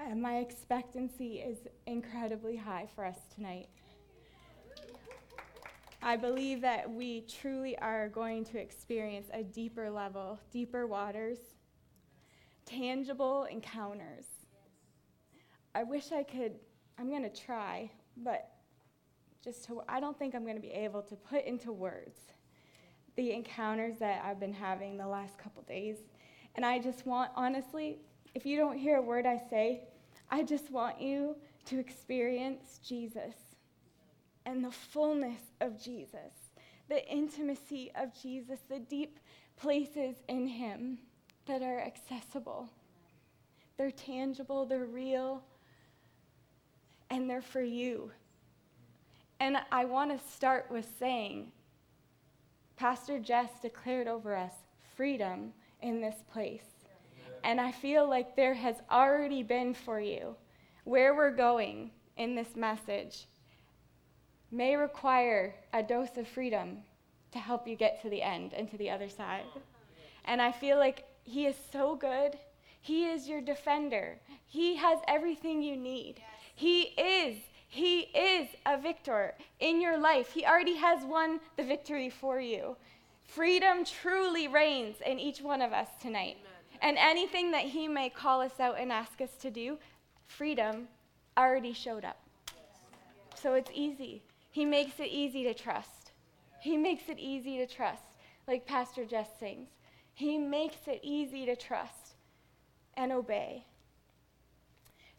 Uh, my expectancy is incredibly high for us tonight. I believe that we truly are going to experience a deeper level, deeper waters, tangible encounters. I wish I could, I'm going to try, but just to, I don't think I'm going to be able to put into words the encounters that I've been having the last couple days. And I just want, honestly, if you don't hear a word I say, I just want you to experience Jesus and the fullness of Jesus, the intimacy of Jesus, the deep places in Him that are accessible. They're tangible, they're real, and they're for you. And I want to start with saying, Pastor Jess declared over us freedom in this place. And I feel like there has already been for you where we're going in this message may require a dose of freedom to help you get to the end and to the other side. And I feel like He is so good. He is your defender. He has everything you need. He is, He is a victor in your life. He already has won the victory for you. Freedom truly reigns in each one of us tonight. And anything that He may call us out and ask us to do, freedom already showed up. So it's easy. He makes it easy to trust. He makes it easy to trust, like Pastor Jess sings. He makes it easy to trust and obey.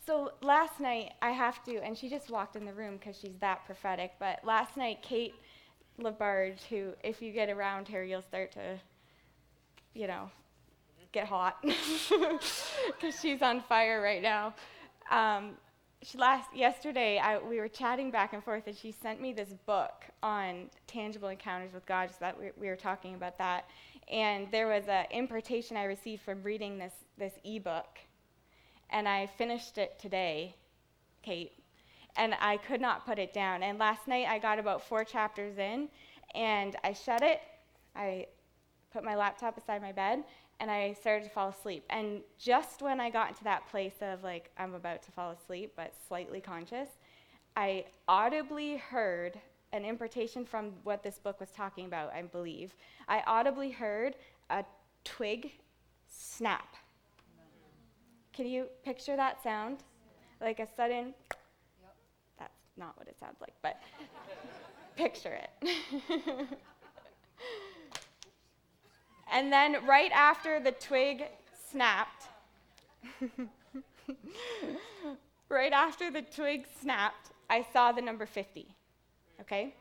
So last night, I have to, and she just walked in the room because she's that prophetic, but last night, Kate Labarge, who, if you get around her, you'll start to, you know, get hot because she's on fire right now. Um, she last yesterday I, we were chatting back and forth and she sent me this book on tangible encounters with god so that we, we were talking about that. And there was an impartation i received from reading this, this ebook. And i finished it today kate. And i could not put it down. And last night i got about four chapters in and i shut it. I put my laptop beside my bed and I started to fall asleep. And just when I got into that place of like, I'm about to fall asleep, but slightly conscious, I audibly heard an impartation from what this book was talking about, I believe. I audibly heard a twig snap. Can you picture that sound? Like a sudden, that's not what it sounds like, but picture it. And then right after the twig snapped, right after the twig snapped, I saw the number 50. Okay?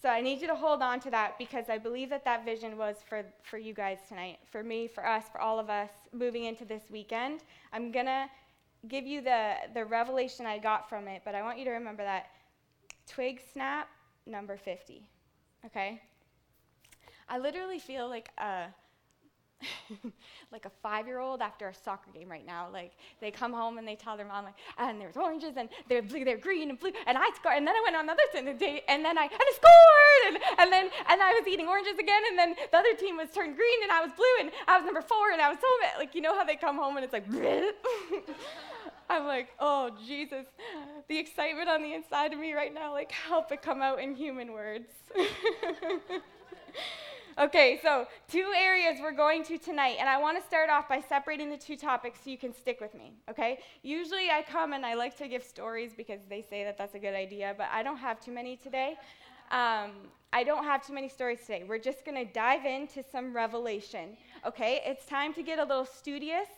So I need you to hold on to that because I believe that that vision was for, for you guys tonight, for me, for us, for all of us moving into this weekend. I'm going to give you the, the revelation I got from it, but I want you to remember that twig snap, number 50. Okay? I literally feel like a like a five year old after a soccer game right now. Like they come home and they tell their mom, like, and there's oranges and they're blue, they're green and blue, and I scored, and then I went on the other side of the day, and then I and I scored, and, and then and I was eating oranges again, and then the other team was turned green and I was blue, and I was number four, and I was so mad. Like you know how they come home and it's like. I'm like, oh Jesus, the excitement on the inside of me right now, like help it come out in human words. Okay, so two areas we're going to tonight, and I want to start off by separating the two topics so you can stick with me, okay? Usually I come and I like to give stories because they say that that's a good idea, but I don't have too many today. Um, I don't have too many stories today. We're just going to dive into some revelation, okay? It's time to get a little studious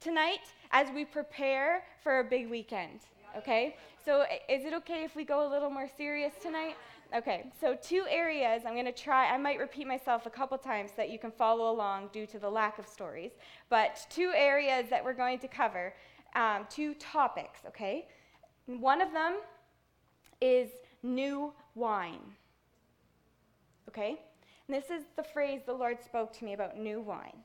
tonight as we prepare for a big weekend, okay? So is it okay if we go a little more serious tonight? Okay, so two areas I'm going to try, I might repeat myself a couple times so that you can follow along due to the lack of stories, but two areas that we're going to cover, um, two topics, okay? One of them is new wine, okay? And this is the phrase the Lord spoke to me about new wine.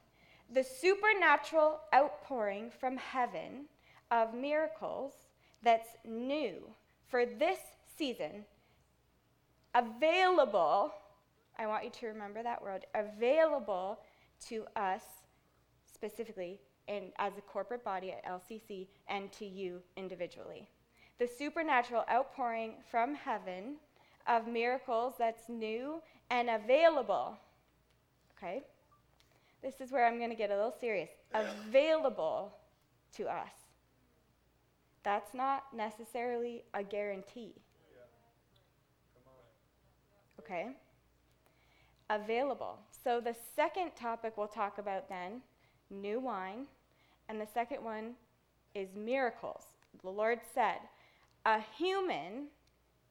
The supernatural outpouring from heaven of miracles that's new for this season available, I want you to remember that word, available to us specifically in, as a corporate body at LCC and to you individually. The supernatural outpouring from heaven of miracles that's new and available. Okay? This is where I'm going to get a little serious. Available to us. That's not necessarily a guarantee. Okay? Available. So the second topic we'll talk about then, new wine, and the second one is miracles. The Lord said, a human,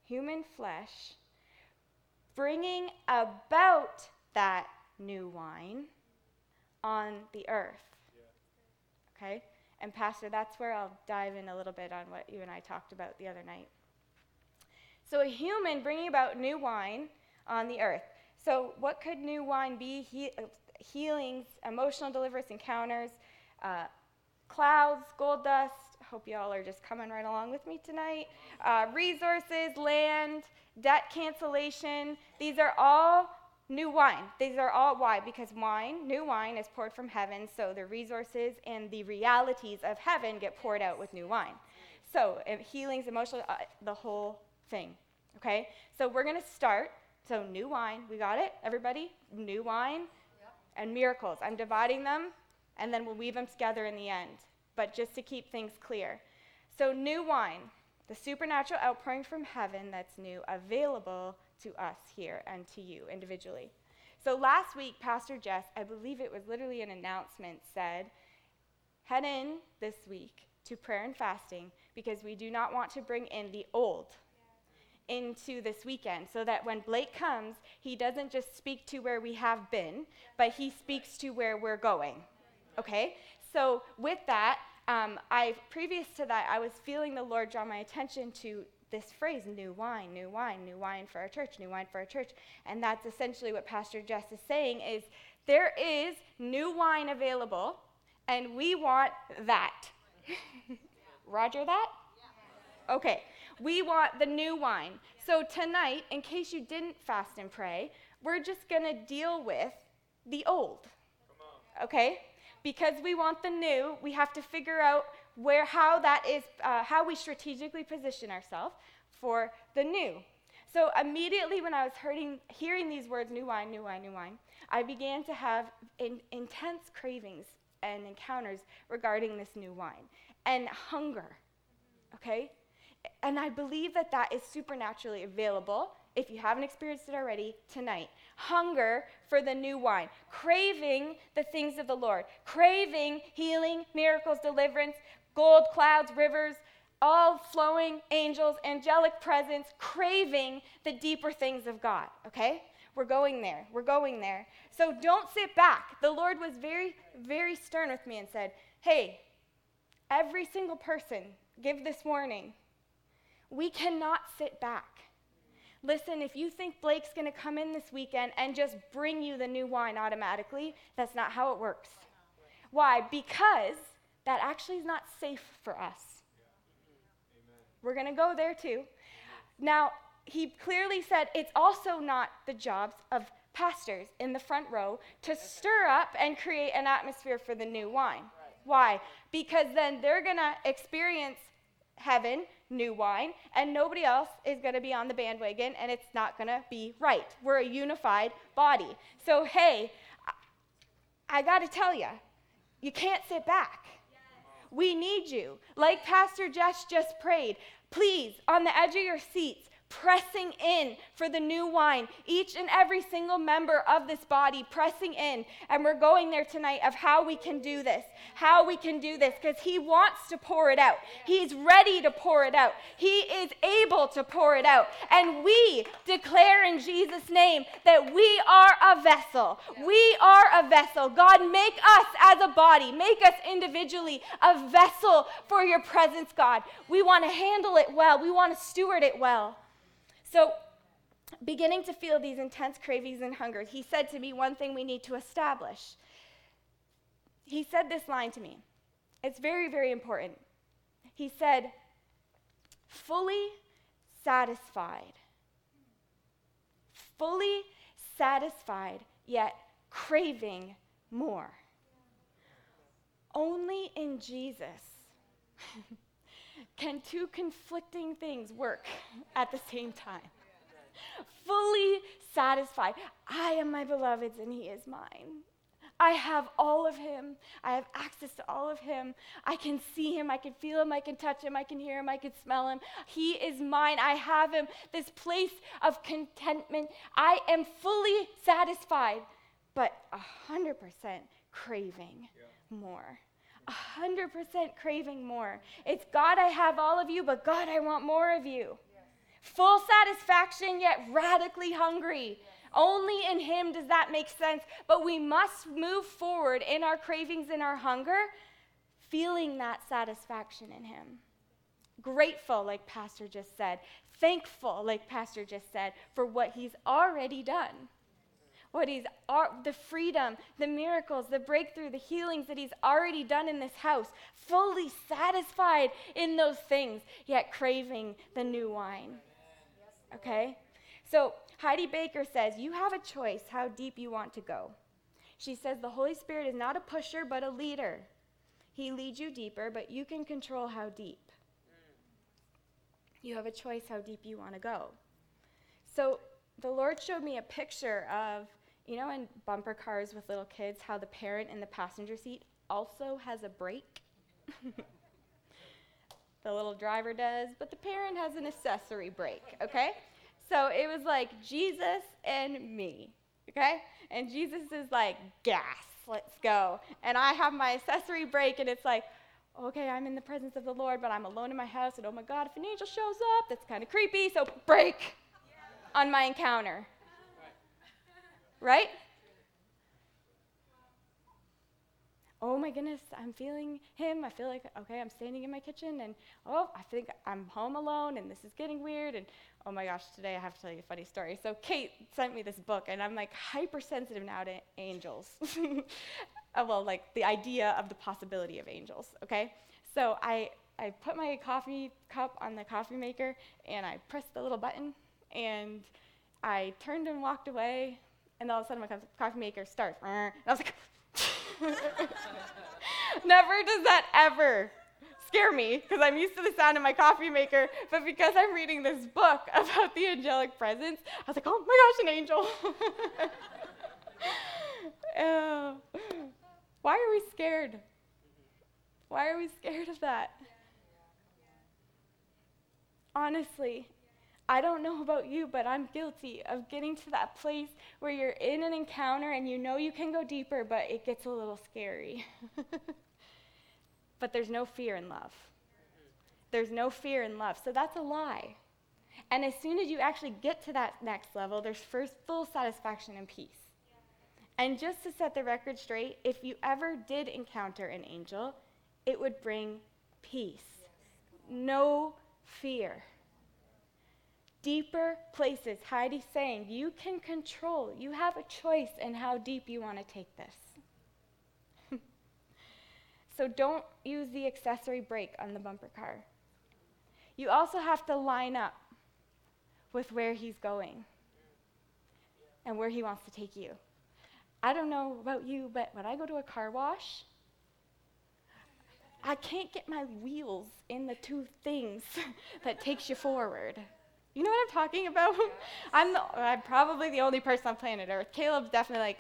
human flesh, bringing about that new wine on the earth. Okay? And, Pastor, that's where I'll dive in a little bit on what you and I talked about the other night. So, a human bringing about new wine on the earth. So, what could new wine be? He, healings, emotional deliverance encounters, uh, clouds, gold dust. Hope you all are just coming right along with me tonight. Uh, resources, land, debt cancellation. These are all new wine. These are all why? Because wine, new wine, is poured from heaven, so the resources and the realities of heaven get poured out with new wine. So healings, emotional, uh, the whole thing. Okay? So we're going to start. So new wine, we got it? Everybody? New wine yep. and miracles. I'm dividing them, and then we'll weave them together in the end. But just to keep things clear. So new wine, the supernatural outpouring from heaven that's new, available to us here and to you individually. So last week, Pastor Jess, I believe it was literally an announcement, said, head in this week to prayer and fasting because we do not want to bring in the old into this weekend so that when Blake comes, he doesn't just speak to where we have been, but he speaks to where we're going. Okay? So, with that, um, I previous to that, I was feeling the Lord draw my attention to this phrase, new wine, new wine, new wine for our church, new wine for our church. And that's essentially what Pastor Jess is saying is there is new wine available, and we want that. Roger that? Okay. We want the new wine. So tonight, in case you didn't fast and pray, we're just going to deal with the old. Okay? Because we want the new, we have to figure out where how that is uh, how we strategically position ourselves for the new so immediately when i was hearing, hearing these words new wine new wine new wine i began to have in, intense cravings and encounters regarding this new wine and hunger okay and i believe that that is supernaturally available if you haven't experienced it already, tonight. Hunger for the new wine, craving the things of the Lord, craving healing, miracles, deliverance, gold, clouds, rivers, all flowing angels, angelic presence, craving the deeper things of God, okay? We're going there. We're going there. So don't sit back. The Lord was very, very stern with me and said, Hey, every single person, give this warning. We cannot sit back. Listen, if you think Blake's going to come in this weekend and just bring you the new wine automatically, that's not how it works. Why? Because that actually is not safe for us. We're going to go there too. Now, he clearly said it's also not the jobs of pastors in the front row to stir up and create an atmosphere for the new wine. Why? Because then they're going to experience heaven, new wine, and nobody else is going to be on the bandwagon, and it's not going to be right. We're a unified body. So, hey, I, got to tell you, you can't sit back. We need you. Like Pastor Jess just prayed, please, on the edge of your seats, pressing in for the new wine. Each and every single member of this body pressing in. And we're going there tonight of how we can do this. How we can do this because He wants to pour it out. He's ready to pour it out. He is able to pour it out. And we declare in Jesus' name that we are a vessel. We are a vessel. God, make us as a body, make us individually a vessel for your presence, God. We want to handle it well, we want to steward it well. So, beginning to feel these intense cravings and hunger, he said to me one thing we need to establish. He said this line to me. It's very, very important. He said, fully satisfied. Fully satisfied, yet craving more. Only in Jesus can two conflicting things work at the same time. Fully satisfied. I am my beloved's and he is mine. I have all of him. I have access to all of him. I can see him. I can feel him. I can touch him. I can hear him. I can smell him. He is mine. I have him. This place of contentment. I am fully satisfied, but 100% craving yeah. more. 100% craving more. It's God, I have all of you, but God, I want more of you. Yes. Full satisfaction, yet radically hungry. Yes. Only in Him does that make sense. But we must move forward in our cravings and our hunger, feeling that satisfaction in Him. Grateful, like Pastor just said. Thankful, like Pastor just said, for what He's already done. What He's, the freedom, the miracles, the breakthrough, the healings that He's already done in this house. Fully satisfied in those things, yet craving the new wine. Okay? So Heidi Baker says, You have a choice how deep you want to go. She says, The Holy Spirit is not a pusher, but a leader. He leads you deeper, but you can control how deep. You have a choice how deep you want to go. So the Lord showed me a picture of, you know, in bumper cars with little kids, how the parent in the passenger seat also has a brake. the little driver does, but the parent has an accessory brake, okay? So it was like Jesus and me, okay? And Jesus is like, gas, let's go. And I have my accessory brake, and it's like, okay, I'm in the presence of the Lord, but I'm alone in my house, and oh my God, if an angel shows up, that's kind of creepy, so brake on my encounter. Right? oh my goodness, I'm feeling him. I feel like, okay, I'm standing in my kitchen and, oh, I think I'm home alone and this is getting weird. And oh my gosh, today I have to tell you a funny story. So Kate sent me this book and I'm like hypersensitive now to angels. uh, well, like the idea of the possibility of angels, okay? So I, I put my coffee cup on the coffee maker and I pressed the little button and I turned and walked away and all of a sudden my coffee maker starts. And I was like, Never does that ever scare me because I'm used to the sound of my coffee maker. But because I'm reading this book about the angelic presence, I was like, oh my gosh, an angel. why are we scared? Why are we scared of that? Honestly, I don't know about you, but I'm guilty of getting to that place where you're in an encounter and you know you can go deeper, but it gets a little scary. but there's no fear in love. There's no fear in love. So that's a lie. And as soon as you actually get to that next level, there's first full satisfaction and peace. And just to set the record straight, if you ever did encounter an angel, it would bring peace, no fear deeper places. Heidi's saying you can control, you have a choice in how deep you want to take this. so don't use the accessory brake on the bumper car. You also have to line up with where he's going and where he wants to take you. I don't know about you, but when I go to a car wash, I can't get my wheels in the two things that takes you forward. You know what I'm talking about? I'm, the, I'm probably the only person on planet Earth. Caleb's definitely like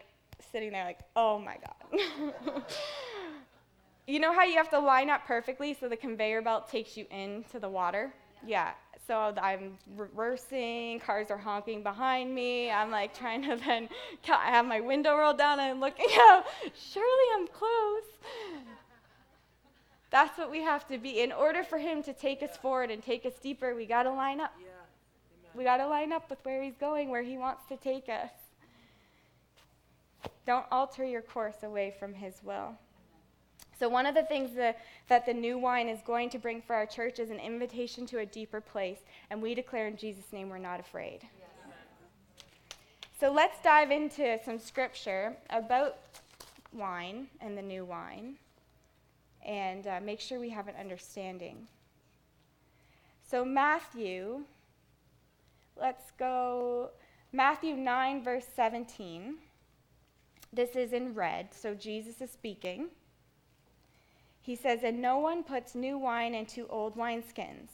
sitting there, like, oh my God. you know how you have to line up perfectly so the conveyor belt takes you into the water? Yeah. So I'm reversing, cars are honking behind me. I'm like trying to then, I have my window rolled down and I'm looking out. Surely I'm close. That's what we have to be. In order for him to take us forward and take us deeper, we got to line up. Yeah. We got to line up with where He's going, where He wants to take us. Don't alter your course away from His will. So, one of the things that, that the new wine is going to bring for our church is an invitation to a deeper place. And we declare in Jesus' name we're not afraid. So, let's dive into some scripture about wine and the new wine and uh, make sure we have an understanding. So, Matthew Let's go Matthew 9, verse 17. This is in red, so Jesus is speaking. He says, And no one puts new wine into old wineskins,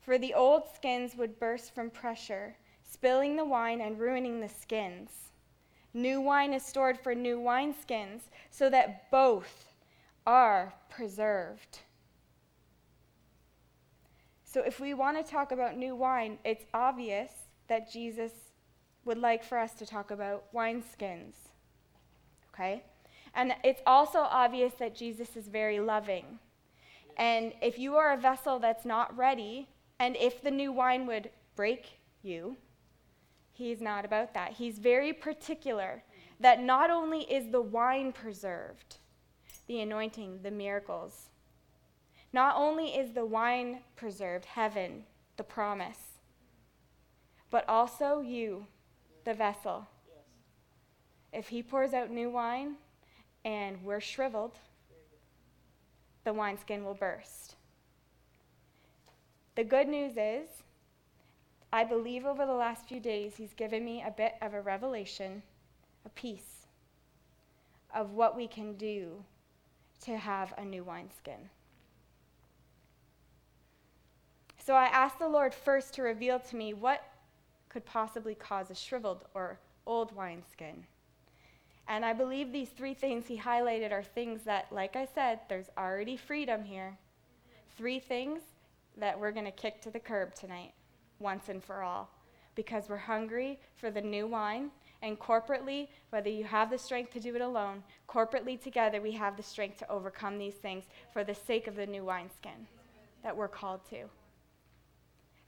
for the old skins would burst from pressure, spilling the wine and ruining the skins. New wine is stored for new wineskins, so that both are preserved. So, if we want to talk about new wine, it's obvious that Jesus would like for us to talk about wineskins. Okay? And it's also obvious that Jesus is very loving. And if you are a vessel that's not ready, and if the new wine would break you, he's not about that. He's very particular that not only is the wine preserved, the anointing, the miracles, not only is the wine preserved, heaven, the promise, but also you, the vessel. If he pours out new wine and we're shriveled, the wineskin will burst. The good news is, I believe over the last few days, he's given me a bit of a revelation, a piece of what we can do to have a new wineskin. So I asked the Lord first to reveal to me what could possibly cause a shriveled or old wineskin. And I believe these three things he highlighted are things that, like I said, there's already freedom here. Three things that we're going to kick to the curb tonight, once and for all, because we're hungry for the new wine. And corporately, whether you have the strength to do it alone, corporately together, we have the strength to overcome these things for the sake of the new wineskin that we're called to.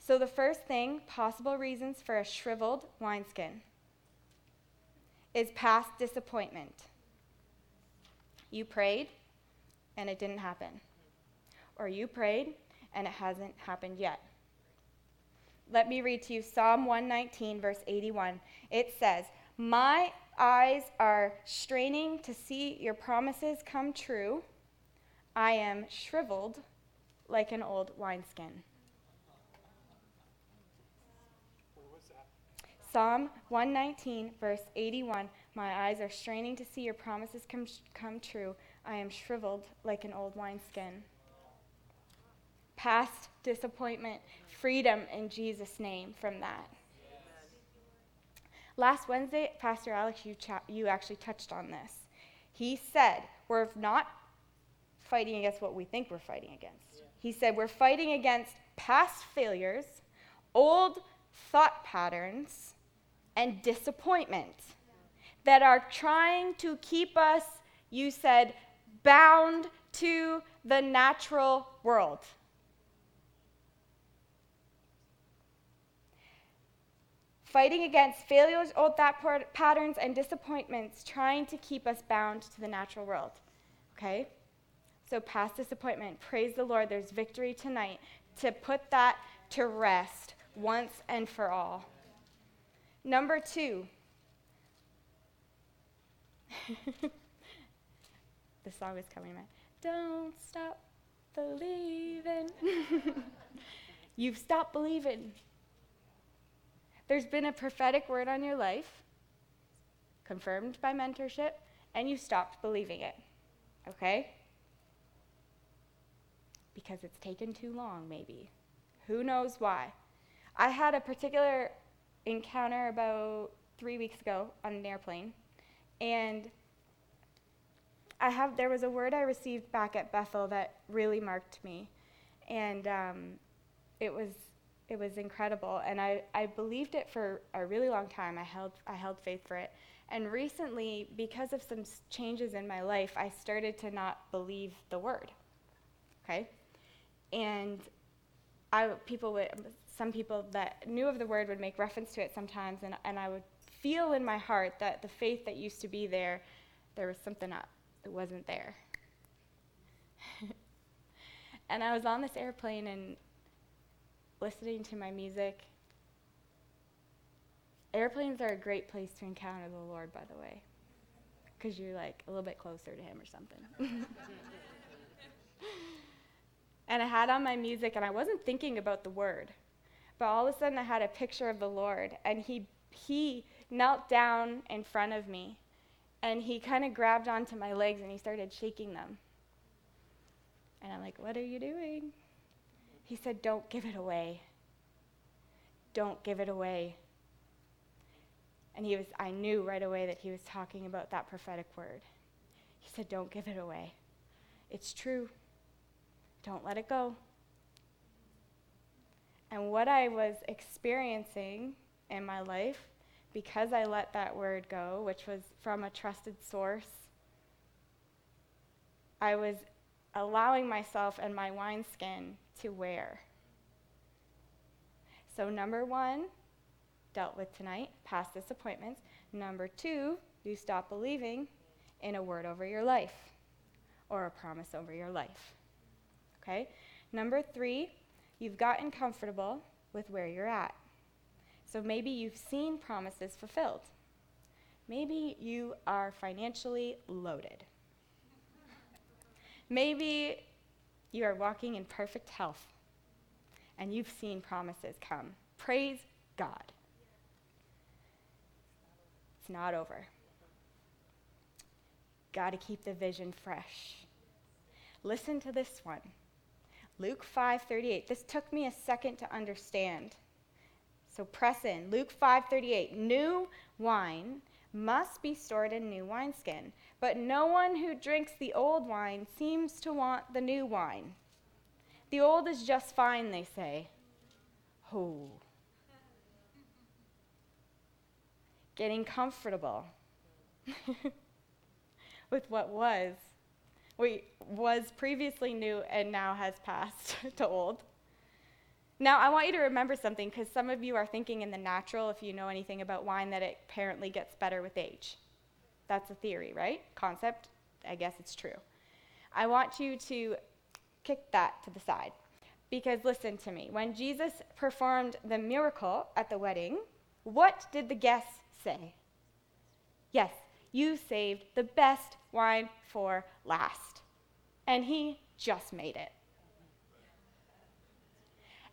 So, the first thing possible reasons for a shriveled wineskin is past disappointment. You prayed and it didn't happen. Or you prayed and it hasn't happened yet. Let me read to you Psalm 119, verse 81. It says, My eyes are straining to see your promises come true. I am shriveled like an old wineskin. Psalm 119, verse 81 My eyes are straining to see your promises come, come true. I am shriveled like an old wineskin. Past disappointment, freedom in Jesus' name from that. Last Wednesday, Pastor Alex, you, cha- you actually touched on this. He said, We're not fighting against what we think we're fighting against. He said, We're fighting against past failures, old thought patterns, and disappointment that are trying to keep us, you said, bound to the natural world. Fighting against failures, old thought patterns, and disappointments, trying to keep us bound to the natural world. Okay? So, past disappointment, praise the Lord, there's victory tonight to put that to rest once and for all. Number two, the song is coming mind. Don't stop believing. You've stopped believing. There's been a prophetic word on your life, confirmed by mentorship, and you stopped believing it. Okay? Because it's taken too long, maybe. Who knows why? I had a particular encounter about three weeks ago on an airplane, and I have there was a word I received back at Bethel that really marked me, and um, it was it was incredible, and I, I believed it for a really long time. I held I held faith for it, and recently, because of some changes in my life, I started to not believe the word. Okay, and I people would some people that knew of the word would make reference to it sometimes, and, and I would feel in my heart that the faith that used to be there, there was something up that wasn't there. and I was on this airplane and listening to my music. Airplanes are a great place to encounter the Lord, by the way, because you're like a little bit closer to Him or something. and I had on my music, and I wasn't thinking about the word. But all of a sudden, I had a picture of the Lord, and he, he knelt down in front of me, and he kind of grabbed onto my legs and he started shaking them. And I'm like, What are you doing? He said, Don't give it away. Don't give it away. And he was, I knew right away that he was talking about that prophetic word. He said, Don't give it away. It's true. Don't let it go. And what I was experiencing in my life, because I let that word go, which was from a trusted source, I was allowing myself and my wineskin to wear. So, number one, dealt with tonight, past disappointments. Number two, you stop believing in a word over your life or a promise over your life. Okay? Number three, you've gotten comfortable with where you're at. So maybe you've seen promises fulfilled. Maybe you are financially loaded. Maybe you are walking in perfect health and you've seen promises come. Praise God. It's not over. Got to keep the vision fresh. Listen to this one. Luke 5:38. This took me a second to understand. So press in. Luke 5:38. New wine must be stored in new wineskin, but no one who drinks the old wine seems to want the new wine. The old is just fine, they say. Oh. getting comfortable with what was. We was previously new and now has passed to old. Now, I want you to remember something because some of you are thinking in the natural, if you know anything about wine, that it apparently gets better with age. That's a theory, right? Concept. I guess it's true. I want you to kick that to the side because listen to me. When Jesus performed the miracle at the wedding, what did the guests say, Yes, you saved the best wine for last. And he just made it.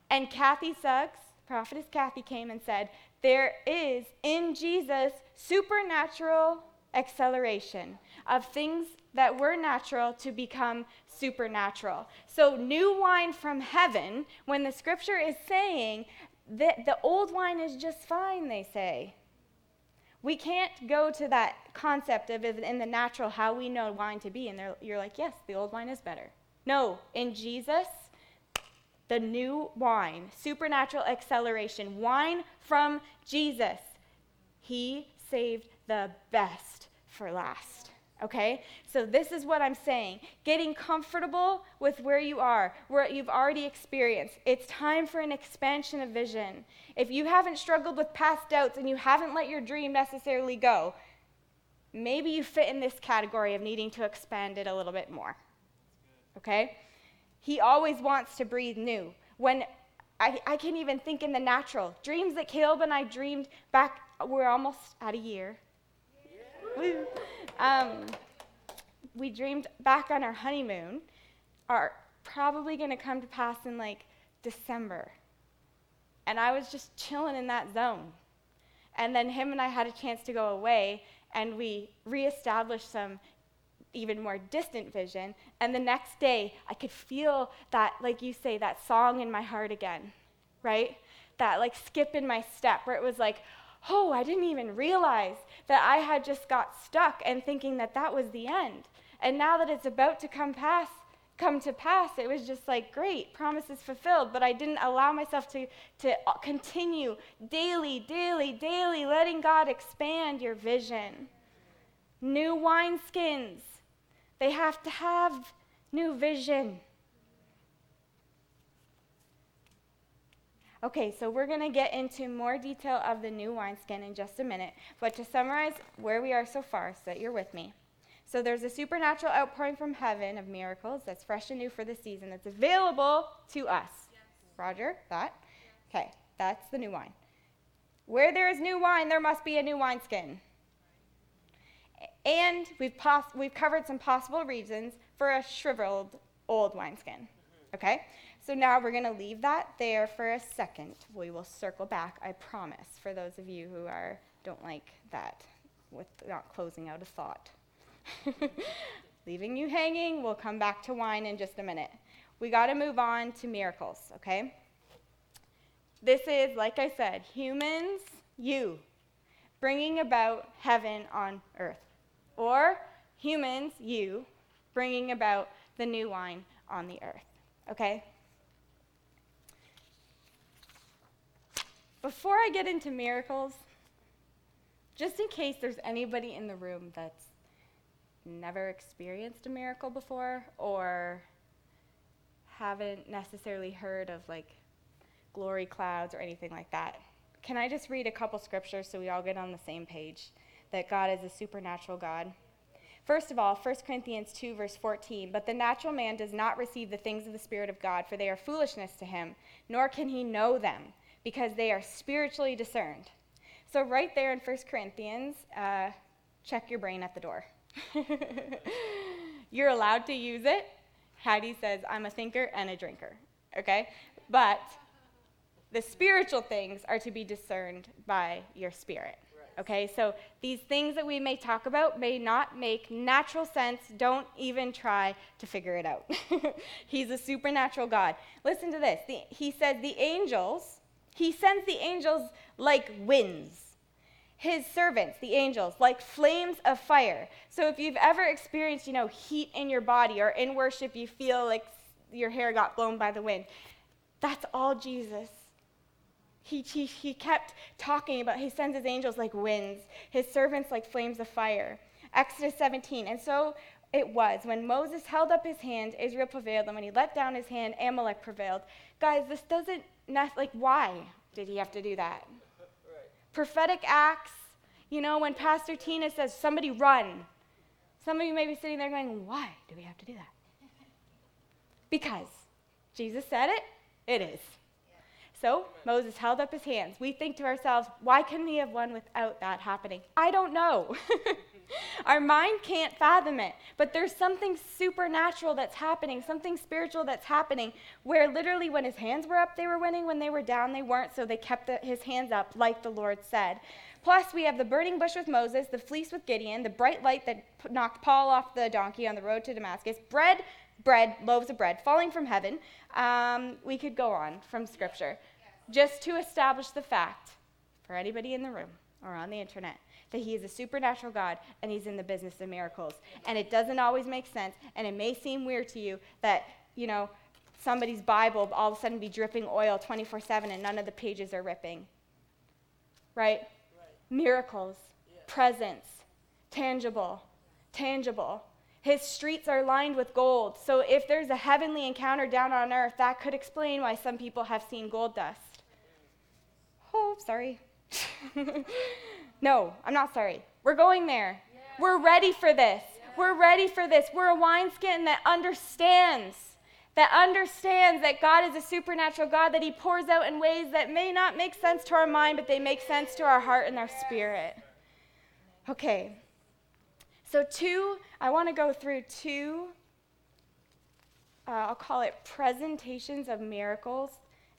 And Kathy Suggs, prophetess Kathy, came and said, There is in Jesus supernatural acceleration of things that were natural to become supernatural. So, new wine from heaven, when the scripture is saying that the old wine is just fine, they say. We can't go to that concept of in the natural how we know wine to be, and you're like, yes, the old wine is better. No, in Jesus, the new wine, supernatural acceleration, wine from Jesus, He saved the best for last. Okay? So, this is what I'm saying. Getting comfortable with where you are, where you've already experienced. It's time for an expansion of vision. If you haven't struggled with past doubts and you haven't let your dream necessarily go, maybe you fit in this category of needing to expand it a little bit more. Okay? He always wants to breathe new. When I, I can even think in the natural, dreams that Caleb and I dreamed back, we're almost at a year. Yeah. Um, we dreamed back on our honeymoon are probably going to come to pass in like December. And I was just chilling in that zone. And then him and I had a chance to go away and we reestablished some even more distant vision. And the next day, I could feel that, like you say, that song in my heart again, right? That like skip in my step where it was like, oh, I didn't even realize that I had just got stuck and thinking that that was the end. And now that it's about to come pass, come to pass, it was just like, great, promises fulfilled. But I didn't allow myself to, to uh, continue daily, daily, daily, letting God expand your vision. New wineskins, they have to have new vision. Okay, so we're going to get into more detail of the new wineskin in just a minute. But to summarize where we are so far, so that you're with me. So there's a supernatural outpouring from heaven of miracles that's fresh and new for the season that's available to us. Yes. Roger, that? Okay, that's the new wine. Where there is new wine, there must be a new wineskin. And we've, pos- we've covered some possible reasons for a shriveled old wineskin. Okay? So now we're going to leave that there for a second. We will circle back, I promise, for those of you who are don't like that with not closing out a thought. Leaving you hanging, we'll come back to wine in just a minute. we got to move on to miracles, okay? This is, like I said, humans, you, bringing about heaven on earth. Or humans, you, bringing about the new wine on the earth, okay? Before I get into miracles, just in case there's anybody in the room that's never experienced a miracle before or haven't necessarily heard of like glory clouds or anything like that, can I just read a couple scriptures so we all get on the same page that God is a supernatural God? First of all, 1 Corinthians 2, verse 14. But the natural man does not receive the things of the Spirit of God, for they are foolishness to him, nor can he know them, because they are spiritually discerned. So, right there in 1 Corinthians, uh, check your brain at the door. You're allowed to use it. Heidi says, I'm a thinker and a drinker. Okay? But the spiritual things are to be discerned by your spirit. Okay, so these things that we may talk about may not make natural sense. Don't even try to figure it out. He's a supernatural God. Listen to this. The, he says, The angels, he sends the angels like winds. His servants, the angels, like flames of fire. So if you've ever experienced, you know, heat in your body or in worship you feel like your hair got blown by the wind, that's all Jesus. He, he, he kept talking about, he sends his angels like winds, his servants like flames of fire. Exodus 17. And so it was. When Moses held up his hand, Israel prevailed. And when he let down his hand, Amalek prevailed. Guys, this doesn't, like, why did he have to do that? Right. Prophetic acts, you know, when Pastor Tina says, somebody run, some of you may be sitting there going, why do we have to do that? Because Jesus said it, it is. So Moses held up his hands. We think to ourselves, why couldn't he have won without that happening? I don't know. Our mind can't fathom it. But there's something supernatural that's happening, something spiritual that's happening, where literally when his hands were up, they were winning. When they were down, they weren't. So they kept the, his hands up, like the Lord said. Plus, we have the burning bush with Moses, the fleece with Gideon, the bright light that knocked Paul off the donkey on the road to Damascus, bread, bread, loaves of bread falling from heaven. Um, we could go on from Scripture just to establish the fact for anybody in the room or on the internet that he is a supernatural God and he's in the business of miracles. And it doesn't always make sense, and it may seem weird to you that, you know, somebody's Bible all of a sudden be dripping oil 24 7 and none of the pages are ripping. Right? right. Miracles, yeah. presence, tangible, tangible. His streets are lined with gold. So if there's a heavenly encounter down on earth, that could explain why some people have seen gold dust. Oh, sorry. no, I'm not sorry. We're going there. Yeah. We're ready for this. Yeah. We're ready for this. We're a wineskin that understands, that understands that God is a supernatural God, that He pours out in ways that may not make sense to our mind, but they make sense to our heart and our spirit. Okay. So, two, I want to go through two, uh, I'll call it presentations of miracles,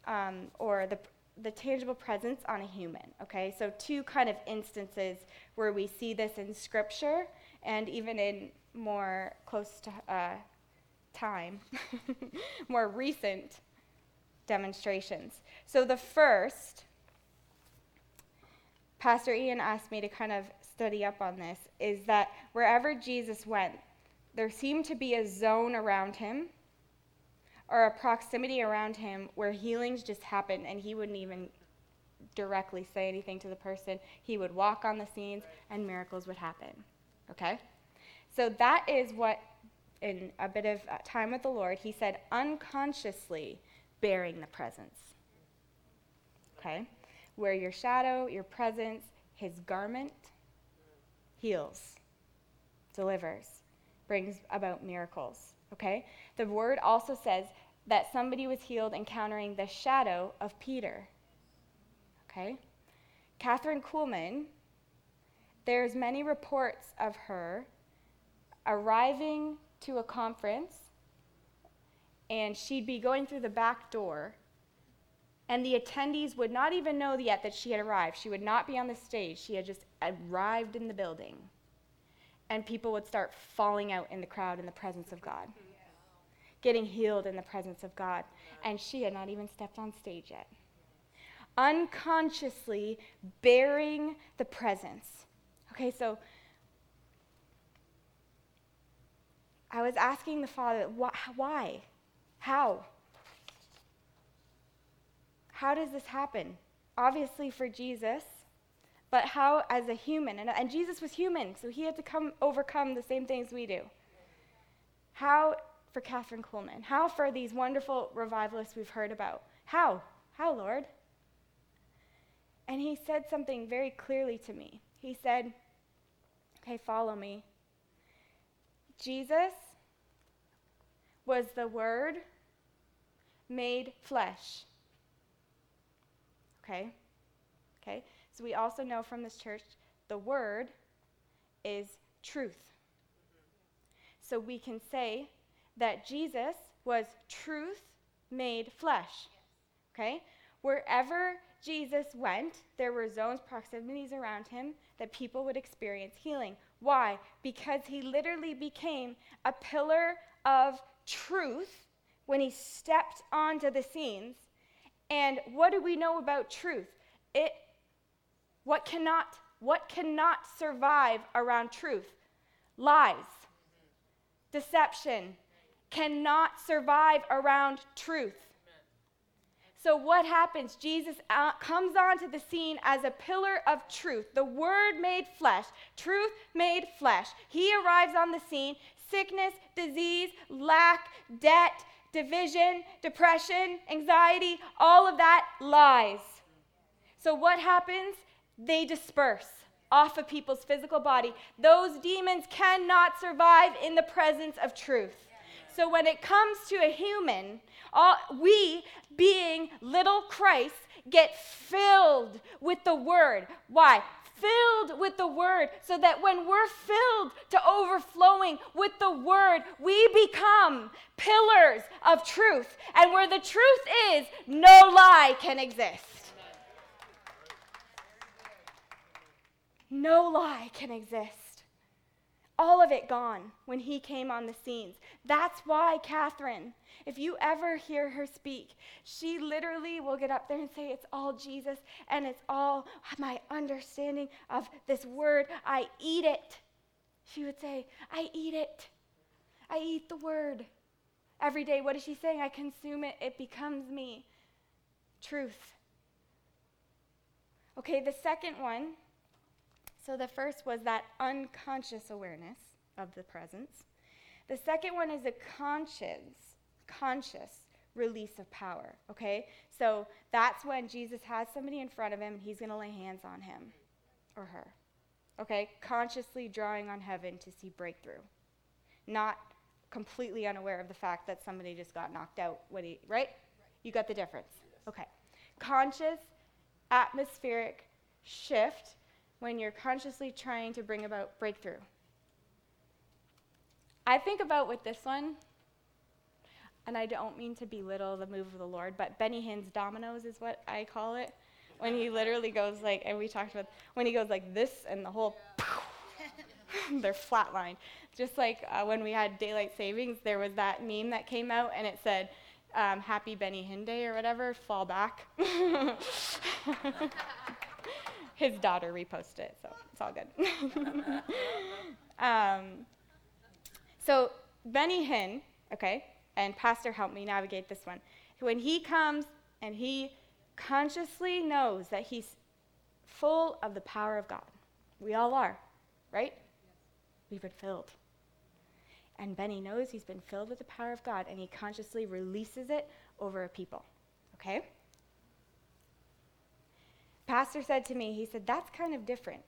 um, or the the tangible presence on a human. Okay, so two kind of instances where we see this in Scripture and even in more close to uh, time, more recent demonstrations. So the first, Pastor Ian asked me to kind of study up on this, is that wherever Jesus went, there seemed to be a zone around him or a proximity around him where healings just happened and he wouldn't even directly say anything to the person. He would walk on the scenes and miracles would happen. Okay? So that is what, in a bit of uh, time with the Lord, he said, unconsciously bearing the presence. Okay? Where your shadow, your presence, his garment heals, delivers, brings about miracles. Okay? The word also says that somebody was healed encountering the shadow of Peter. Okay? Kathryn Kuhlman, there's many reports of her arriving to a conference and she'd be going through the back door and the attendees would not even know yet that she had arrived. She would not be on the stage. She had just arrived in the building. And people would start falling out in the crowd in the presence of God getting healed in the presence of God. And she had not even stepped on stage yet. Unconsciously bearing the presence. Okay, so I was asking the Father, why? How? How does this happen? Obviously, for Jesus, but how as a human? And, and Jesus was human, so he had to come overcome the same things we do. How for Kathryn Kuhlman? How for these wonderful revivalists we've heard about? How? How, Lord? And he said something very clearly to me. He said, Okay, follow me. Jesus was the Word made flesh. Okay? Okay? So we also know from this church the Word is truth. So we can say that Jesus was truth made flesh. Okay? Wherever Jesus went, there were zones, proximities around him that people would experience healing. Why? Because he literally became a pillar of truth when he stepped onto the scenes. And what do we know about truth? It what cannot what cannot survive around truth? Lies. Deception cannot survive around truth. So, what happens? Jesus uh, comes onto the scene as a pillar of truth, the Word made flesh, truth made flesh. He arrives on the scene. Sickness, disease, lack, debt, division, depression, anxiety, all of that lies. So, what happens? They disperse off of people's physical body. Those demons cannot survive in the presence of truth. So when it comes to a human, all, we, being little Christ, get filled with the word. Why? Filled with the word, so that when we're filled to overflowing with the word, we become pillars of truth. And where the truth is, no lie can exist. No lie can exist all of it gone when he came on the scenes. That's why Kathryn, if you ever hear her speak, she literally will get up there and say, It's all Jesus and it's all my understanding of this word. I eat it. She would say, I eat it. I eat the word. Every day, what is she saying? I consume it, it becomes me. Truth. Okay, the second one so the first was that unconscious awareness of the presence. The second one is a conscious, conscious release of power, okay? So that's when Jesus has somebody in front of him and he's going to lay hands on him or her. Okay? Consciously drawing on heaven to see breakthrough. Not completely unaware of the fact that somebody just got knocked out when he, right? You got the difference. Okay. Conscious atmospheric shift when you're consciously trying to bring about breakthrough. I think about with this one, and I don't mean to belittle the move of the Lord, but Benny Hinn's dominoes is what I call it. When he literally goes like, and we talked about when he goes like this, and the whole, they're flatlined. Just like uh, when we had daylight savings, there was that meme that came out, and it said, um, "Happy Benny Hinn Day" or whatever. Fall back. his daughter reposted it, so it's all good. um, so Benny Hinn, okay, and Pastor helped me navigate this one. When he comes and he consciously knows that he's full of the power of God, we all are, right? We've been filled. And Benny knows he's been filled with the power of God, and he consciously releases it over a people, okay? Pastor said to me, he said, that's kind of different.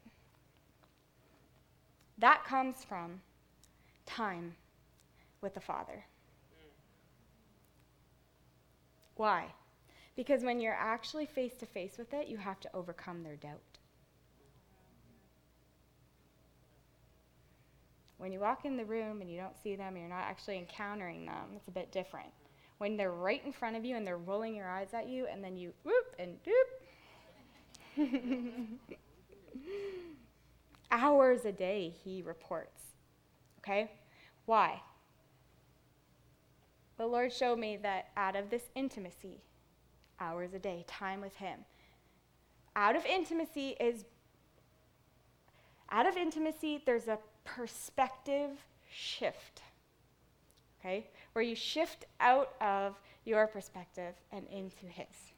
That comes from time with the Father. Why? Because when you're actually face to face with it, you have to overcome their doubt. When you walk in the room and you don't see them, you're not actually encountering them, it's a bit different. When they're right in front of you and they're rolling your eyes at you, and then you whoop and doop, Hours a day, he reports. Okay? Why? the Lord showed me that out of this intimacy, hours a day, time with Him, out of intimacy is, out of intimacy, there's a perspective shift. Okay? Where you shift out of your perspective and into His.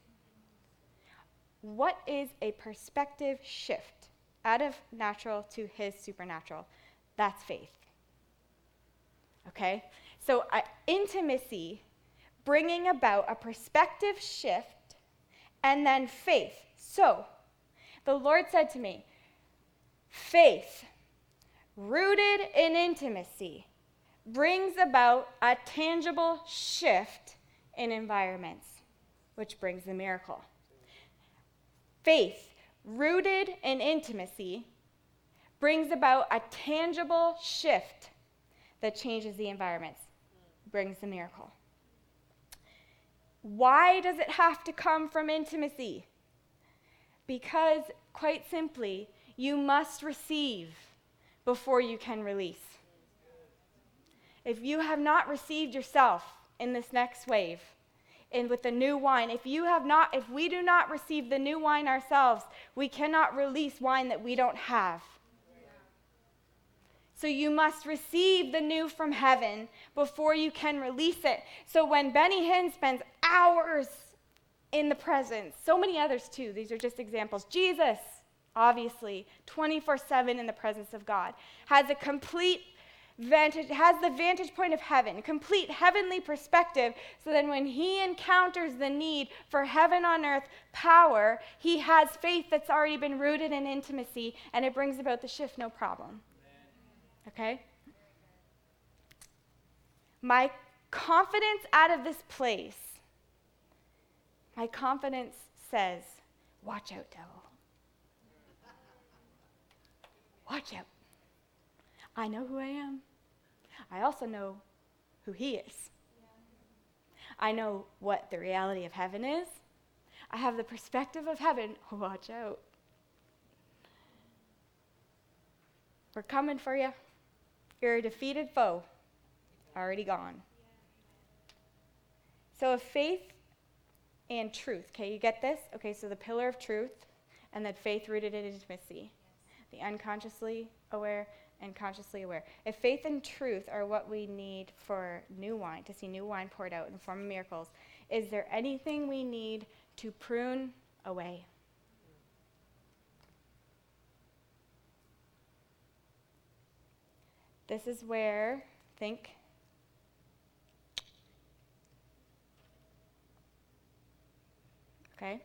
What is a perspective shift out of natural to His supernatural? That's faith. Okay? So, uh, intimacy, bringing about a perspective shift, and then faith. So, the Lord said to me, faith, rooted in intimacy, brings about a tangible shift in environments, which brings the miracle. Faith, rooted in intimacy, brings about a tangible shift that changes the environments, brings the miracle. Why does it have to come from intimacy? Because, quite simply, you must receive before you can release. If you have not received yourself in this next wave, and with the new wine, if you have not, if we do not receive the new wine ourselves, we cannot release wine that we don't have. So you must receive the new from heaven before you can release it. So when Benny Hinn spends hours in the presence, so many others too, these are just examples. Jesus, obviously, 24 7 in the presence of God, has a complete vantage, has the vantage point of heaven, complete heavenly perspective, so then when he encounters the need for heaven on earth power, he has faith that's already been rooted in intimacy, and it brings about the shift no problem. Okay? My confidence out of this place, my confidence says, Watch out, devil. Watch out. I know who I am. I also know who he is. I know what the reality of heaven is. I have the perspective of heaven. Watch out. We're coming for you. You're a defeated foe, already gone. So, if faith and truth, okay, you get this? Okay, so the pillar of truth, and then faith rooted in intimacy, the unconsciously aware and consciously aware. If faith and truth are what we need for new wine, to see new wine poured out in the form of miracles, is there anything we need to prune away? This is where, think, okay?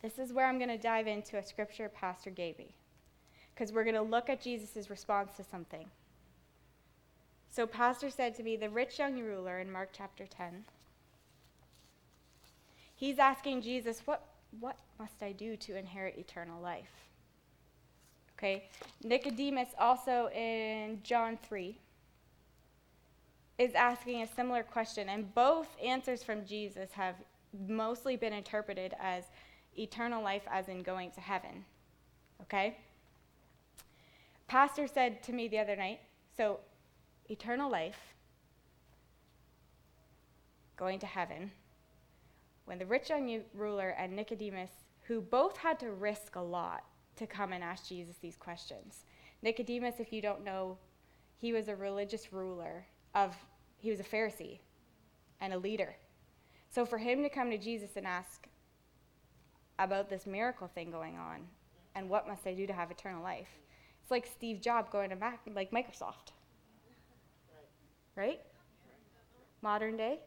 This is where I'm going to dive into a scripture Pastor gave me, because we're going to look at Jesus' response to something. So, Pastor said to me, the rich young ruler in Mark chapter 10, he's asking Jesus, What, what must I do to inherit eternal life? Okay? Nicodemus, also in John 3, is asking a similar question, and both answers from Jesus have mostly been interpreted as eternal life, as in going to heaven. Okay? Pastor said to me the other night, so eternal life, going to heaven, when the rich young ruler and Nicodemus, who both had to risk a lot, to come and ask Jesus these questions. Nicodemus, if you don't know, he was a religious ruler of he was a Pharisee and a leader. So for him to come to Jesus and ask about this miracle thing going on and what must I do to have eternal life? It's like Steve Jobs going to Mac, like Microsoft. Right? Modern day.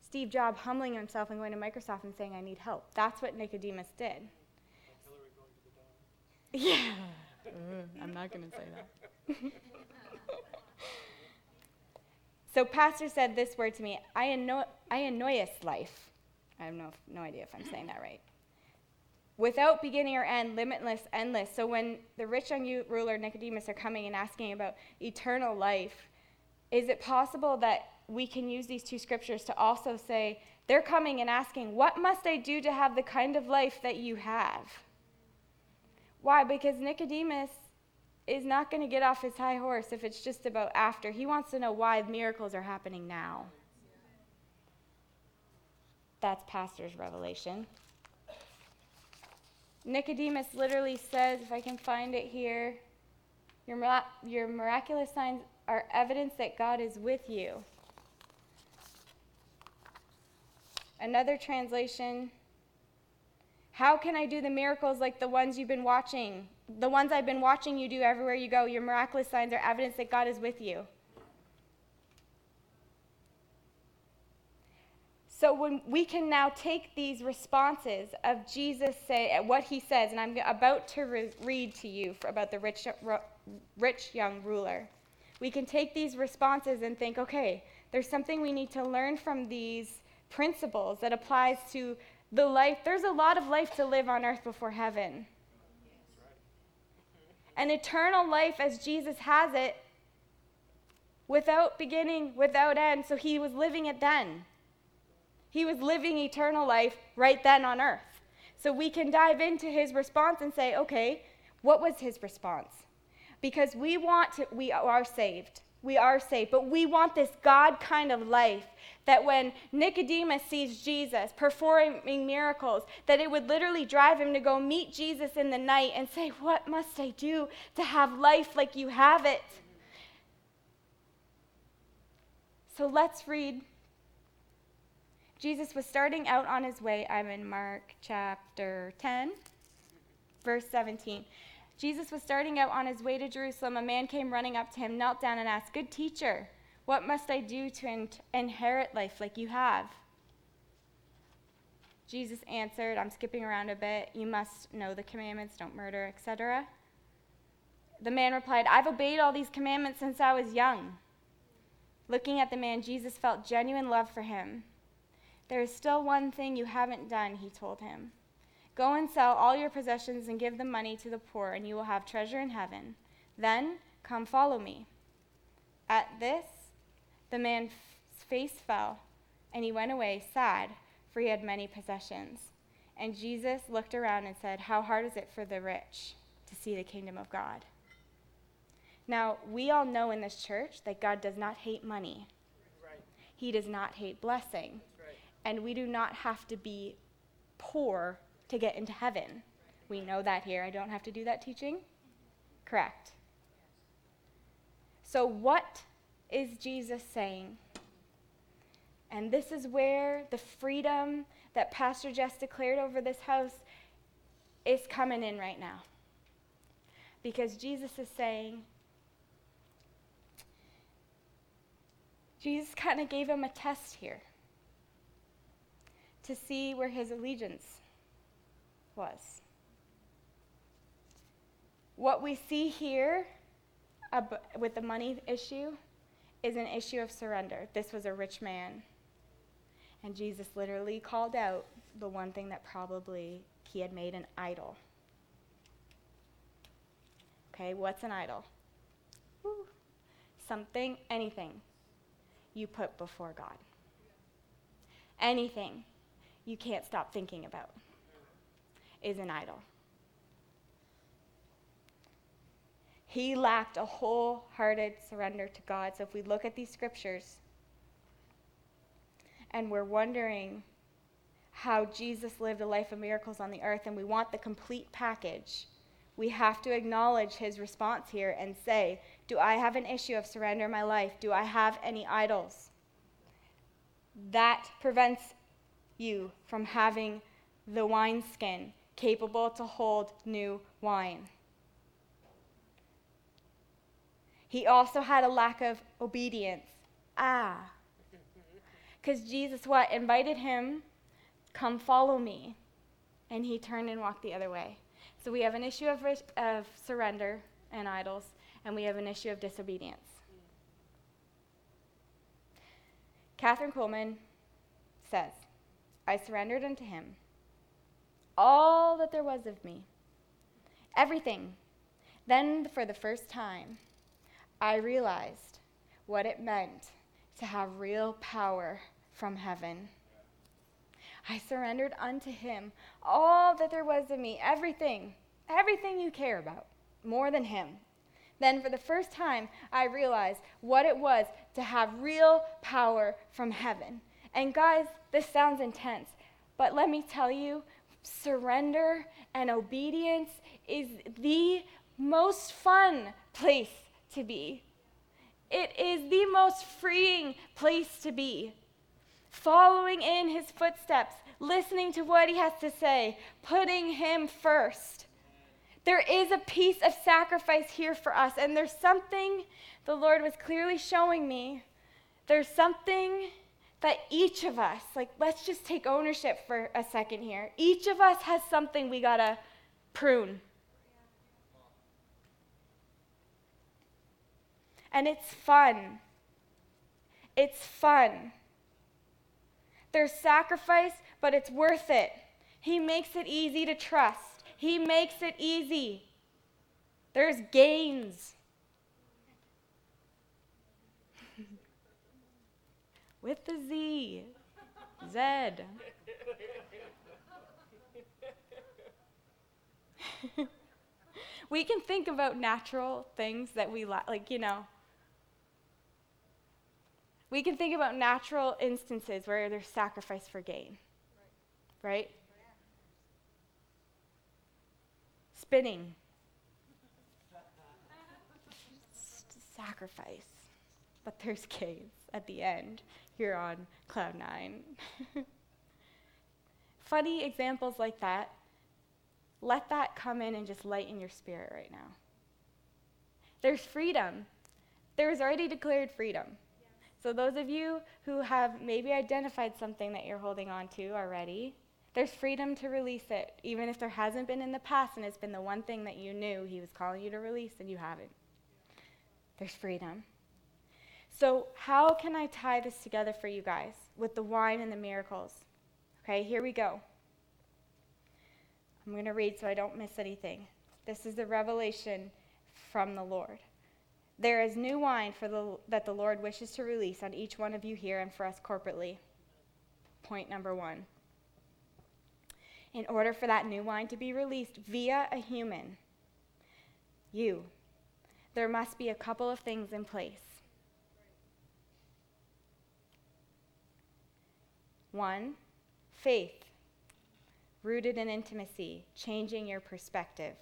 Steve Jobs humbling himself and going to Microsoft and saying, I need help. That's what Nicodemus did. Yeah. Mm, I'm not going to say that. so, Pastor said this word to me Aionios life. I have no, no idea if I'm saying that right. Without beginning or end, limitless, endless. So, when the rich young ruler Nicodemus are coming and asking about eternal life, is it possible that we can use these two scriptures to also say, they're coming and asking, What must I do to have the kind of life that you have? Why? Because Nicodemus is not going to get off his high horse if it's just about after. He wants to know why miracles are happening now. That's pastor's revelation. Nicodemus literally says, if I can find it here, your, your miraculous signs are evidence that God is with you. Another translation How can I do the miracles like the ones you've been watching? The ones I've been watching you do everywhere you go. Your miraculous signs are evidence that God is with you. So when we can now take these responses of Jesus say uh, what he says, and I'm about to re- read to you about the rich, rich young ruler. We can take these responses and think, okay, there's something we need to learn from these principles that applies to the life. There's a lot of life to live on earth before heaven. An eternal life as Jesus has it, without beginning, without end. So he was living it then. He was living eternal life right then on earth. So we can dive into his response and say, okay, what was his response? Because we want to, we are saved. We are saved. But we want this God kind of life that when Nicodemus sees Jesus performing miracles, that it would literally drive him to go meet Jesus in the night and say, What must I do to have life like you have it? So let's read Jesus was starting out on his way. I'm in Mark chapter 10, verse 17. Jesus was starting out on his way to Jerusalem. A man came running up to him, knelt down, and asked, Good teacher, what must I do to in- inherit life like you have? Jesus answered, I'm skipping around a bit. You must know the commandments, don't murder, etc. The man replied, I've obeyed all these commandments since I was young. Looking at the man, Jesus felt genuine love for him. There is still one thing you haven't done, he told him. Go and sell all your possessions and give the money to the poor, and you will have treasure in heaven. Then come follow me. At this, the man's face fell, and he went away sad, for he had many possessions. And Jesus looked around and said, How hard is it for the rich to see the kingdom of God? Now, we all know in this church that God does not hate money. Right. He does not hate blessing and we do not have to be poor to get into heaven. We know that here. I don't have to do that teaching? Correct. So, what is Jesus saying? And this is where the freedom that Pastor Jess declared over this house is coming in right now. Because Jesus is saying, Jesus kind of gave him a test here to see where his allegiance was. What we see here ab- with the money issue is an issue of surrender. This was a rich man. And Jesus literally called out the one thing that probably he had made an idol. Okay, what's an idol? Woo. Something, anything you put before God. Anything you can't stop thinking about is an idol. He lacked a wholehearted surrender to God. So if we look at these scriptures and we're wondering how Jesus lived a life of miracles on the earth and we want the complete package, we have to acknowledge his response here and say, Do I have an issue of surrender in my life? Do I have any idols? That prevents you from having the wineskin capable to hold new wine. He also had a lack of obedience. Ah. Because Jesus, what? Invited him, come follow me. And he turned and walked the other way. So we have an issue of, of surrender and idols, and we have an issue of disobedience. Kathryn Kuhlman says, I surrendered unto him all that there was of me, everything. Then, for the first time, I realized what it meant to have real power from heaven. I surrendered unto him all that there was of me, everything, everything you care about, more than him. Then, for the first time, I realized what it was to have real power from heaven. And, guys, this sounds intense, but let me tell you surrender and obedience is the most fun place to be. It is the most freeing place to be. Following in his footsteps, listening to what he has to say, putting him first. There is a piece of sacrifice here for us, and there's something the Lord was clearly showing me. There's something that each of us, like, let's just take ownership for a second here. Each of us has something we gotta prune. And it's fun. It's fun. There's sacrifice, but it's worth it. He makes it easy to trust, He makes it easy. There's gains. With the Z. Z. we can think about natural things that we like, like, you know, we can think about natural instances where there's sacrifice for gain. Right? right? Spinning. sacrifice. But there's gains at the end. You're on cloud nine. Funny examples like that, let that come in and just lighten your spirit right now. There's freedom. There's already declared freedom. So, those of you who have maybe identified something that you're holding on to already, there's freedom to release it, even if there hasn't been in the past and it's been the one thing that you knew He was calling you to release and you haven't. There's freedom. So, how can I tie this together for you guys with the wine and the miracles? Okay, here we go. I'm going to read so I don't miss anything. This is the revelation from the Lord. There is new wine for the, that the Lord wishes to release on each one of you here and for us corporately. Point number one. In order for that new wine to be released via a human, you, there must be a couple of things in place. One, faith, rooted in intimacy, changing your perspective.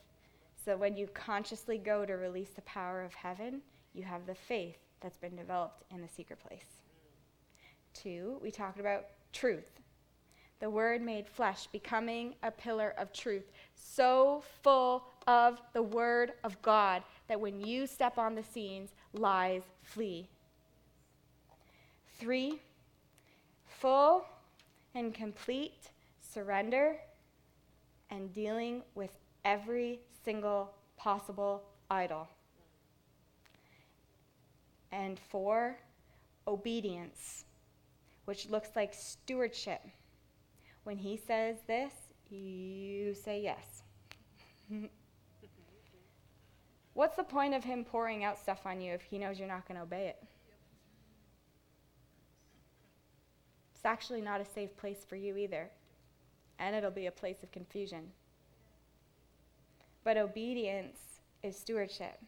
So when you consciously go to release the power of heaven, you have the faith that's been developed in the secret place. Two, we talked about truth. The Word made flesh, becoming a pillar of truth, so full of the Word of God that when you step on the scenes, lies flee. Three, full and complete surrender and dealing with every single possible idol. And four, obedience, which looks like stewardship. When he says this, you say yes. What's the point of him pouring out stuff on you if he knows you're not going to obey it? Actually not a safe place for you either, and it'll be a place of confusion. But obedience is stewardship.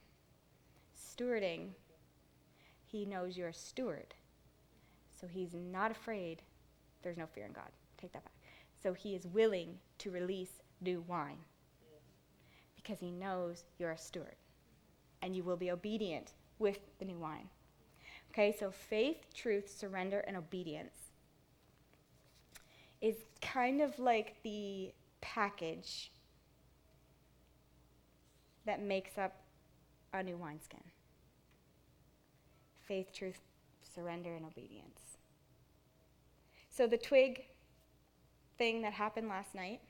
Stewarding, he knows you're a steward. So he's not afraid. There's no fear in God. Take that back. So he is willing to release new wine because he knows you're a steward and you will be obedient with the new wine. Okay, so faith, truth, surrender, and obedience is kind of like the package that makes up a new wineskin faith, truth, surrender, and obedience. So, the twig thing that happened last night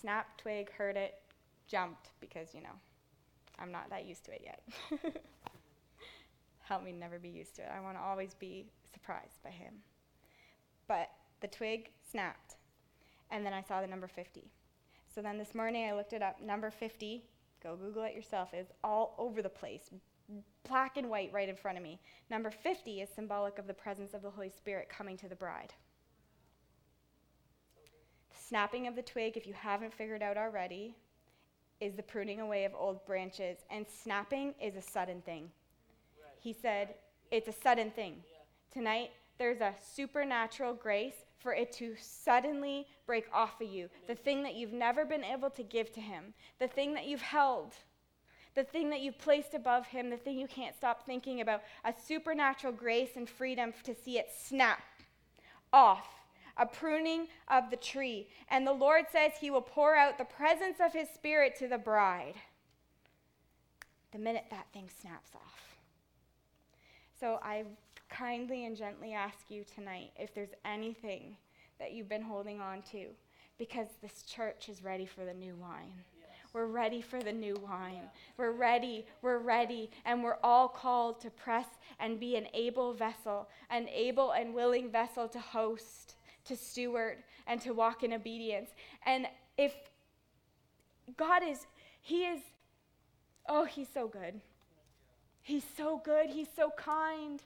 snap, twig, heard it, jumped because, you know, I'm not that used to it yet. Help me never be used to it. I want to always be surprised by him. But the twig snapped, and then I saw the number 50. So then this morning I looked it up. Number 50, go Google it yourself, is all over the place, black and white right in front of me. Number 50 is symbolic of the presence of the Holy Spirit coming to the bride. The snapping of the twig, if you haven't figured out already, is the pruning away of old branches, and snapping is a sudden thing. He said, It's a sudden thing. Tonight, there's a supernatural grace for it to suddenly break off of you. The thing that you've never been able to give to Him, the thing that you've held, the thing that you've placed above Him, the thing you can't stop thinking about. A supernatural grace and freedom to see it snap off. A pruning of the tree. And the Lord says He will pour out the presence of His Spirit to the bride the minute that thing snaps off. So I kindly and gently ask you tonight if there's anything that you've been holding on to, because this church is ready for the new wine. Yes. We're ready for the new wine. Yeah. We're ready, we're ready, and we're all called to press and be an able vessel, an able and willing vessel to host, to steward, and to walk in obedience. And if God is, He is, oh, He's so good. He's so good. He's so kind.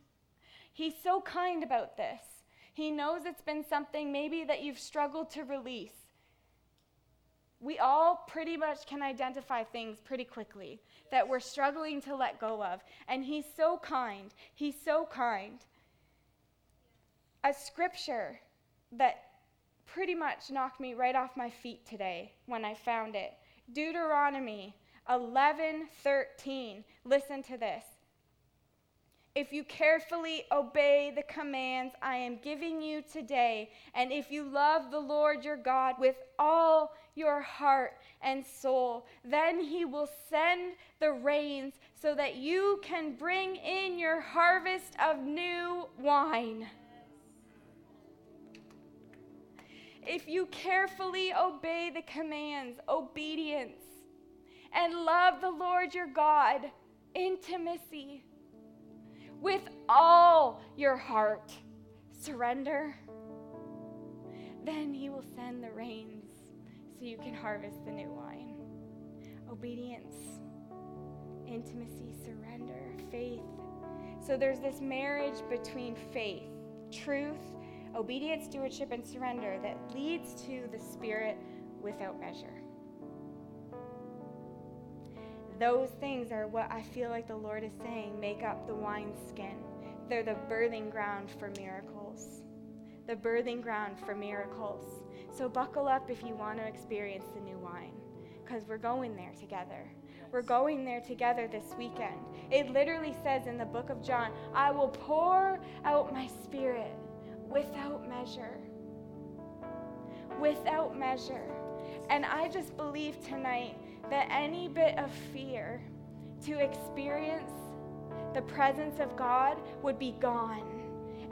He's so kind about this. He knows it's been something maybe that you've struggled to release. We all pretty much can identify things pretty quickly that we're struggling to let go of. And He's so kind. He's so kind. A scripture that pretty much knocked me right off my feet today when I found it Deuteronomy 11 13. Listen to this if you carefully obey the commands I am giving you today, and if you love the Lord your God with all your heart and soul, then he will send the rains so that you can bring in your harvest of new wine. If you carefully obey the commands, obedience, and love the Lord your God, intimacy, with all your heart. Surrender. Then he will send the rains so you can harvest the new wine. Obedience, intimacy, surrender, faith. So there's this marriage between faith, truth, obedience, stewardship, and surrender that leads to the Spirit without measure those things are what I feel like the Lord is saying make up the wineskin. They're the birthing ground for miracles. The birthing ground for miracles. So buckle up if you want to experience the new wine, because we're going there together. We're going there together this weekend. It literally says in the book of John, I will pour out my spirit without measure. Without measure. And I just believe tonight that any bit of fear to experience the presence of God would be gone.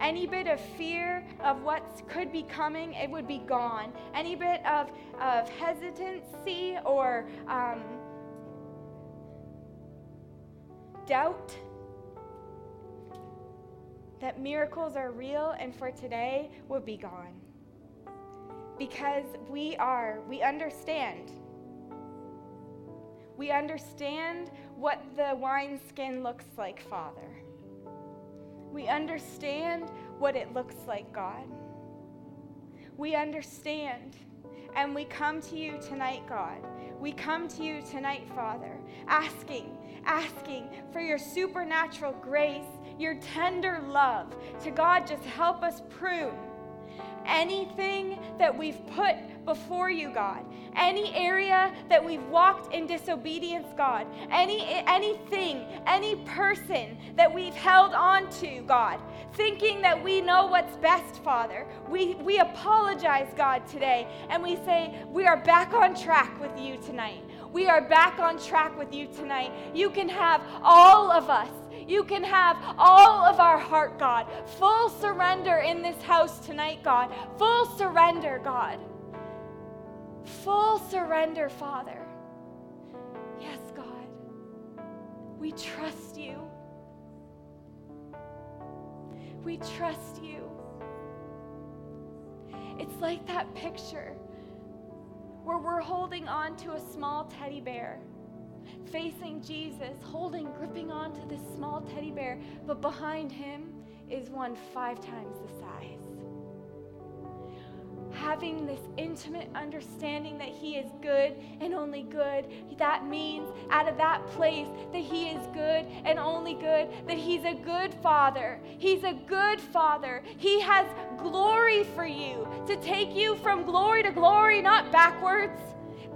Any bit of fear of what could be coming, it would be gone. Any bit of, of hesitancy or um, doubt that miracles are real and for today would be gone. Because we are, we understand we understand what the wineskin looks like, Father. We understand what it looks like, God. We understand. And we come to you tonight, God. We come to you tonight, Father, asking, asking for your supernatural grace, your tender love to God, just help us prune anything that we've put before you, God. Any area that we've walked in disobedience, God. Any anything, any person that we've held on to, God, thinking that we know what's best, Father. We we apologize, God, today, and we say we are back on track with you tonight. We are back on track with you tonight. You can have all of us. You can have all of our heart, God. Full surrender in this house tonight, God. Full surrender, God. Full surrender, Father. Yes, God. We trust you. We trust you. It's like that picture where we're holding on to a small teddy bear, facing Jesus, holding, gripping onto this small teddy bear, but behind him is one five times the size. having this intimate understanding that He is good and only good. That means out of that place that He is good and only good, that He's a good Father. He's a good Father. He has glory for you to take you from glory to glory, not backwards.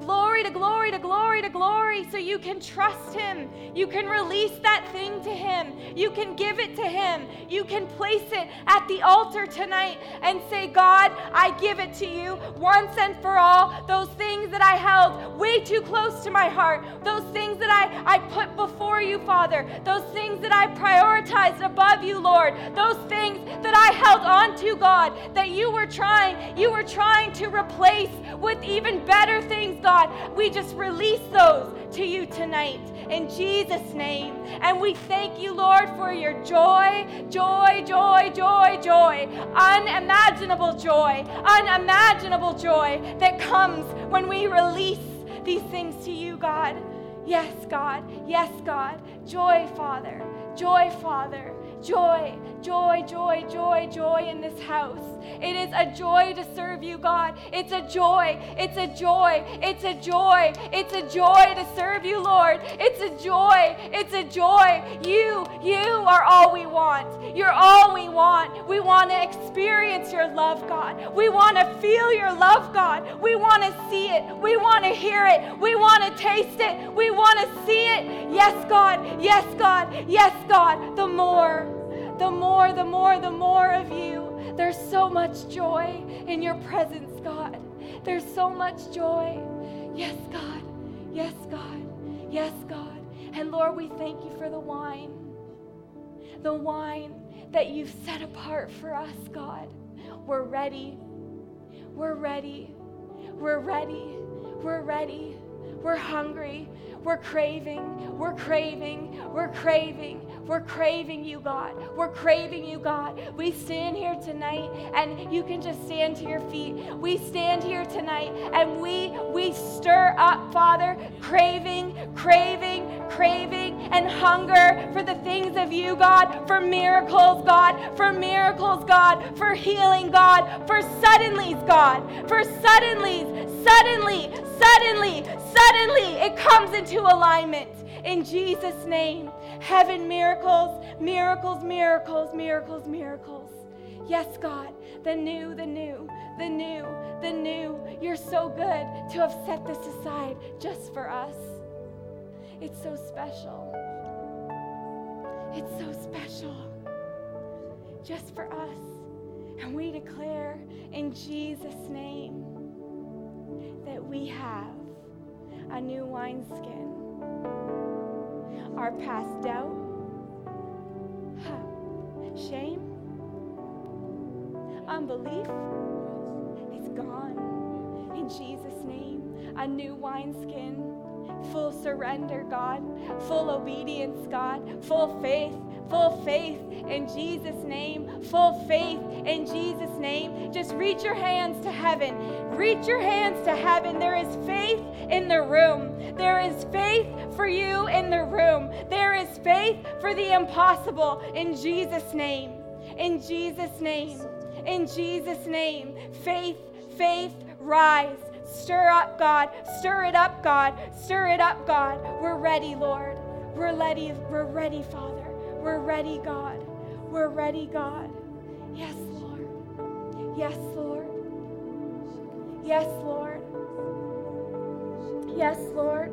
Glory to glory to glory to glory so you can trust Him. You can release that thing to Him. You can give it to Him. You can place it at the altar tonight and say, God, I give it to you once and for all. Those things that I held way too close to my heart, those things that I, I put before you, Father, those things that I prioritized above you, Lord, those things that I held on to, God, that you were trying, you were trying to replace with even better things, God. We just release those to you tonight in Jesus' name. And we thank you, Lord, for your joy, joy, joy, joy, joy, unimaginable joy, unimaginable joy that comes when we release these things to you, God. Yes, God. Yes, God. Joy, Father. Joy, Father. Joy, joy, joy, joy, joy in this house. It is a joy to serve you, God. It's a joy. It's a joy. It's a joy. It's a joy to serve you, Lord. It's a joy. It's a joy. You, you are all we want. You're all we want. We want to experience your love, God. We want to feel your love, God. We want to see it. We want to hear it. We want to taste it. We want to see it. Yes, God. Yes, God. Yes, God. The more the more, the more, the more of you. There's so much joy in your presence, God. There's so much joy. Yes, God. Yes, God. Yes, God. And Lord, we thank you for the wine. The wine that you've set apart for us, God. We're ready. We're ready. We're ready. We're ready. We're hungry. We're craving. We're craving. We're craving. We're craving you, God. We're craving you, God. We stand here tonight and you can just stand to your feet. We stand here tonight and we we stir up, Father, craving, craving, craving and hunger for the things of you, God, for miracles, God, for miracles, God, for healing, God, for suddenlies, God, for suddenlies, suddenly, suddenly, suddenly it comes into alignment in Jesus' name. Heaven miracles, miracles, miracles, miracles, miracles. Yes, God, the new, the new, the new, the new. You're so good to have set this aside just for us. It's so special. It's so special. Just for us. And we declare in Jesus' name that we have a new wineskin our past doubt, shame, unbelief, it's gone. In Jesus' name, a new wineskin, full surrender, God, full obedience, God, full faith, full faith in Jesus' name, full faith in Jesus' name. Just reach your hands to heaven. Reach your hands to heaven. There is faith in the room. There is faith for you in the room. There is faith for the impossible in Jesus' name. In Jesus' name. In Jesus' name. Faith, faith, rise. Stir up, God. Stir it up, God. Stir it up, God. We're ready, Lord. We're ready. We're ready, Father. We're ready, God. We're ready, God. Yes, Lord. Yes, Lord. Yes, Lord. Yes, Lord.